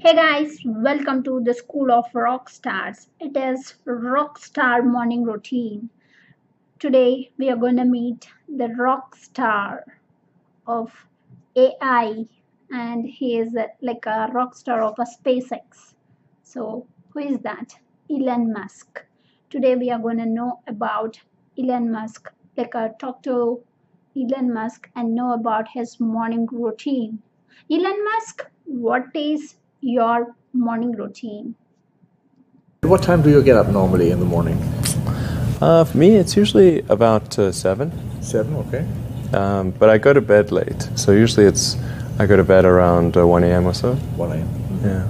Hey guys, welcome to the School of Rock Stars. It is rock star morning routine. Today we are going to meet the rock star of AI and he is a, like a rock star of a SpaceX. So, who is that? Elon Musk. Today we are going to know about Elon Musk, like uh, talk to Elon Musk and know about his morning routine. Elon Musk, what is your morning routine? What time do you get up normally in the morning? Uh, for me, it's usually about uh, seven, Seven, okay. um, but I go to bed late. So usually it's I go to bed around uh, 1 a.m. or so. 1 a.m. Yeah.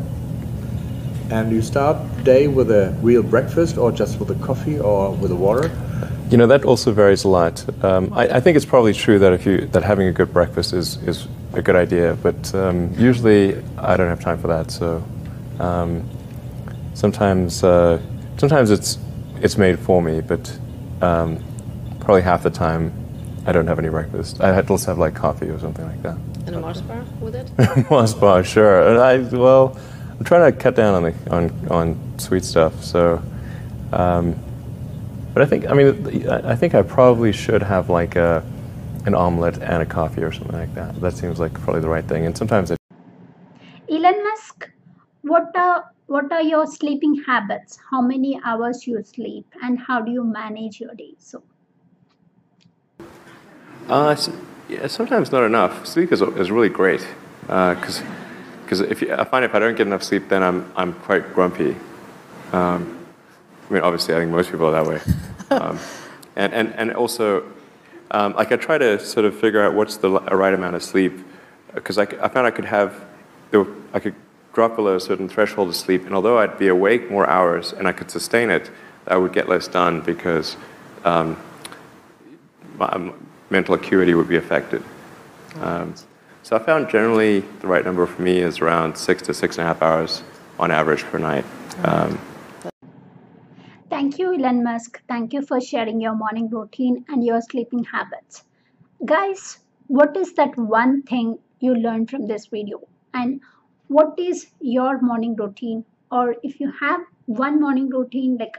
And you start day with a real breakfast or just with a coffee or with a water? You know that also varies a lot. Um, I, I think it's probably true that if you that having a good breakfast is is a good idea, but um, usually I don't have time for that. So um, sometimes uh, sometimes it's it's made for me, but um, probably half the time I don't have any breakfast. I had to have like coffee or something like that. And a Mars bar with it? Mars bar, sure. And I well, I'm trying to cut down on the on on sweet stuff. So, um, but I think I mean I think I probably should have like a an omelet and a coffee or something like that. That seems like probably the right thing. And sometimes I Elon Musk, what are what are your sleeping habits? How many hours you sleep and how do you manage your day? So Uh, s- yeah, sometimes not enough. Sleep is, is really great because because if you, I find if I don't get enough sleep, then I'm I'm quite grumpy. Um, I mean, obviously, I think most people are that way. Um, and, and and also, um, like I try to sort of figure out what's the right amount of sleep because I found I could have I could drop below a certain threshold of sleep, and although I'd be awake more hours and I could sustain it, I would get less done because. Um, my my mental acuity would be affected. Um, so I found generally the right number for me is around six to six and a half hours on average per night. Um, thank you Elon Musk. Thank you for sharing your morning routine and your sleeping habits. Guys, what is that one thing you learned from this video? And what is your morning routine? Or if you have one morning routine, like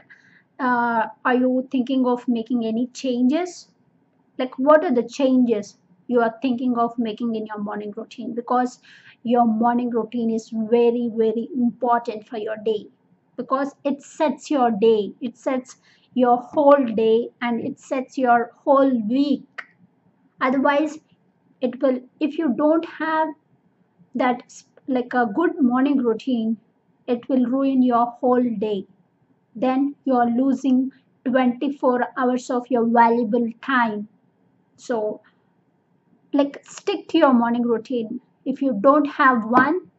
uh, are you thinking of making any changes? Like what are the changes you are thinking of making in your morning routine? Because your morning routine is very, very important for your day because it sets your day, it sets your whole day, and it sets your whole week. Otherwise, it will, if you don't have that like a good morning routine, it will ruin your whole day. Then you're losing 24 hours of your valuable time. So, like, stick to your morning routine. If you don't have one,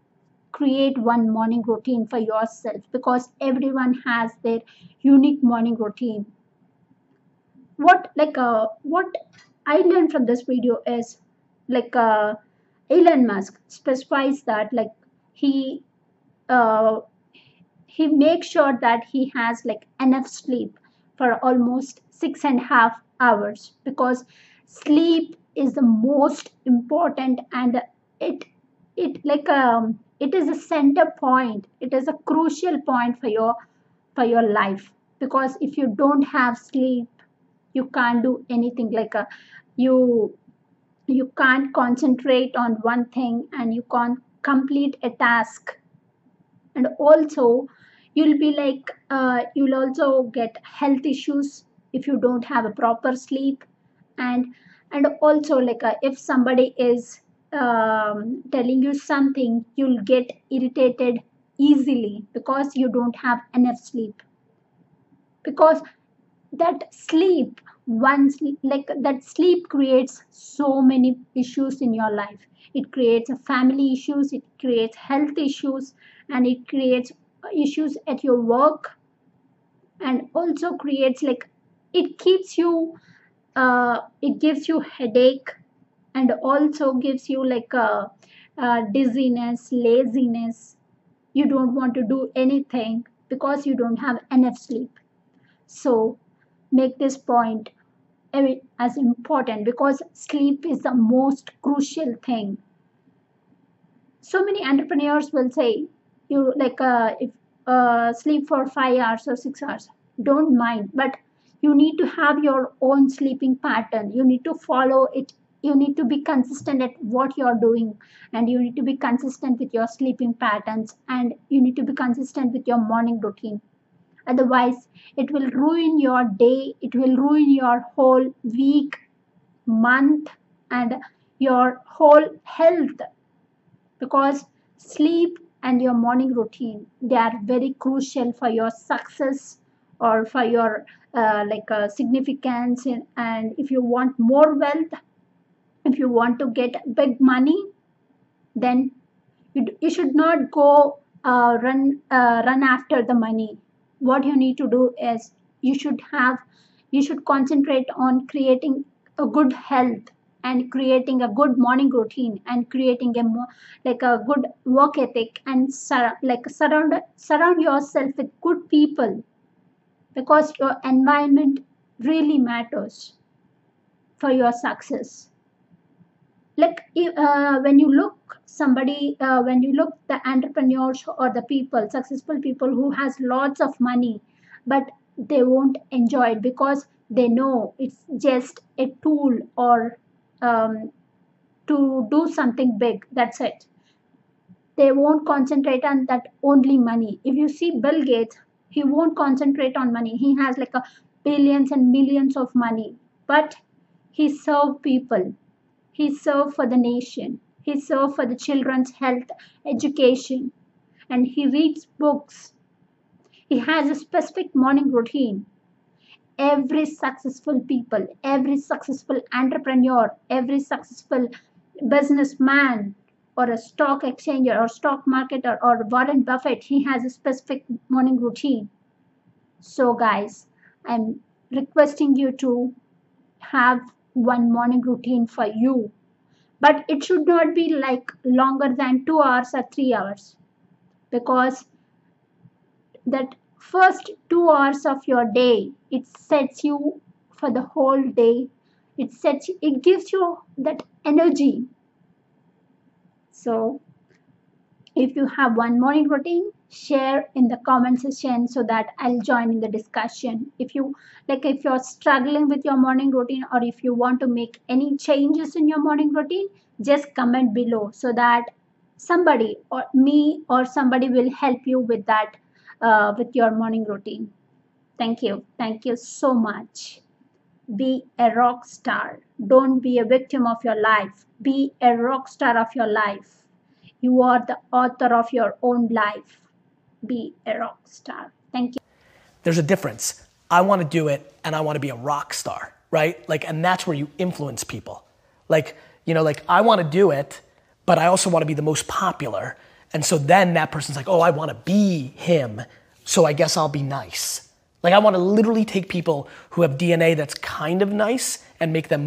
create one morning routine for yourself because everyone has their unique morning routine. What like uh what i learned from this video is like uh elon musk specifies that like he uh he makes sure that he has like enough sleep for almost six and a half hours because sleep is the most important and it it like um it is a center point. It is a crucial point for your for your life. Because if you don't have sleep you can't do anything. Like a you you can't concentrate on one thing and you can't complete a task. And also you'll be like uh, you'll also get health issues if you don't have a proper sleep. And and also like uh, if somebody is um, telling you something you'll get irritated easily because you don't have enough sleep. Because that sleep once like that sleep creates so many issues in your life. It creates family issues it creates health issues and it creates issues at your work and also creates like it keeps you uh, it gives you headache and also gives you like a, a dizziness laziness. You don't want to do anything because you don't have enough sleep. So make this point as important because sleep is the most crucial thing. So many entrepreneurs will say you like uh, if uh, sleep for five hours or six hours. Don't mind but you need to have your own sleeping pattern. You need to follow it you need to be consistent at what you're doing and you need to be consistent with your sleeping patterns and you need to be consistent with your morning routine. Otherwise it will ruin your day it will ruin your whole week month and your whole health. Because sleep and your morning routine they are very crucial for your success or for your uh, like uh, significance and if you want more wealth if you want to get big money then you, you should not go uh, run uh, run after the money. What you need to do is you should have you should concentrate on creating a good health and creating a good morning routine and creating a more like a good work ethic and sur- like surround surround yourself with good people because your environment really matters for your success like uh, when you look somebody uh, when you look the entrepreneurs or the people successful people who has lots of money but they won't enjoy it because they know it's just a tool or um, to do something big. That's it. They won't concentrate on that only money. If you see bill gates he won't concentrate on money. He has like a billions and millions of money but he serve people he served for the nation. He served for the children's health, education, and he reads books. He has a specific morning routine. Every successful people, every successful entrepreneur, every successful businessman or a stock exchanger or stock marketer or Warren Buffett, he has a specific morning routine. So guys, I'm requesting you to have one morning routine for you. But it should not be like longer than 2 hours or 3 hours. Because that first 2 hours of your day it sets you for the whole day. It sets it gives you that energy. So if you have one morning routine share in the comment section so that i'll join in the discussion. If you like if you're struggling with your morning routine or if you want to make any changes in your morning routine just comment below so that somebody or me or somebody will help you with that uh, with your morning routine. Thank you. Thank you so much. Be a rock star. Don't be a victim of your life. Be a rock star of your life. You are the author of your own life be a rock star. Thank you. There's a difference. I want to do it and I want to be a rock star, right? Like, and that's where you influence people. Like, you know, like I want to do it, but I also want to be the most popular. And so then that person's like, oh, I want to be him. So I guess I'll be nice. Like, I want to literally take people who have DNA that's kind of nice and make them